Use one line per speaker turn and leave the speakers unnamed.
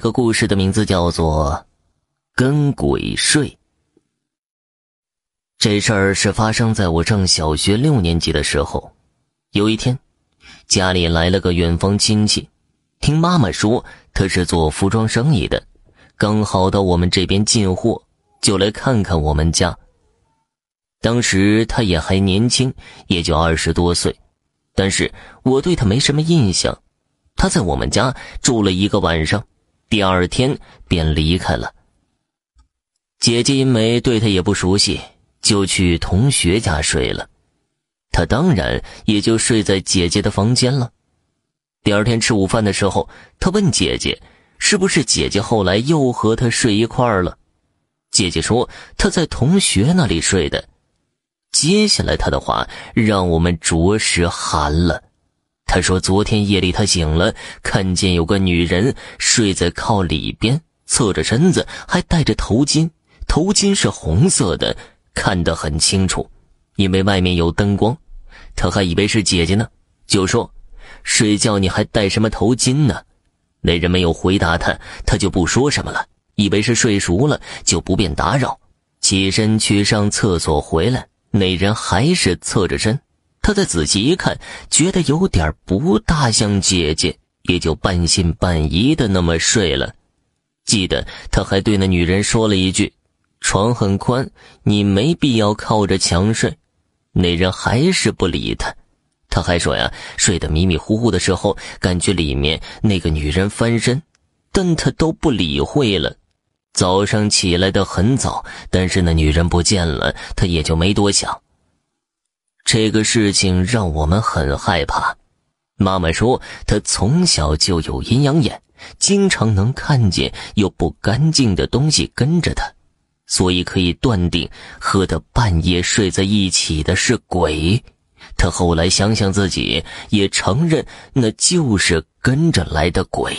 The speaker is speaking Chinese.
个故事的名字叫做《跟鬼睡》。这事儿是发生在我上小学六年级的时候。有一天，家里来了个远方亲戚，听妈妈说他是做服装生意的，刚好到我们这边进货，就来看看我们家。当时他也还年轻，也就二十多岁，但是我对他没什么印象。他在我们家住了一个晚上。第二天便离开了。姐姐因为对他也不熟悉，就去同学家睡了。他当然也就睡在姐姐的房间了。第二天吃午饭的时候，他问姐姐：“是不是姐姐后来又和他睡一块儿了？”姐姐说：“他在同学那里睡的。”接下来他的话让我们着实寒了。他说：“昨天夜里他醒了，看见有个女人睡在靠里边，侧着身子，还戴着头巾，头巾是红色的，看得很清楚，因为外面有灯光。他还以为是姐姐呢，就说：‘睡觉你还戴什么头巾呢？’那人没有回答他，他就不说什么了，以为是睡熟了，就不便打扰，起身去上厕所回来，那人还是侧着身。”他再仔细一看，觉得有点不大像姐姐，也就半信半疑的那么睡了。记得他还对那女人说了一句：“床很宽，你没必要靠着墙睡。”那人还是不理他。他还说呀，睡得迷迷糊糊的时候，感觉里面那个女人翻身，但他都不理会了。早上起来的很早，但是那女人不见了，他也就没多想。这个事情让我们很害怕。妈妈说，她从小就有阴阳眼，经常能看见有不干净的东西跟着她，所以可以断定和她半夜睡在一起的是鬼。她后来想想自己，也承认那就是跟着来的鬼。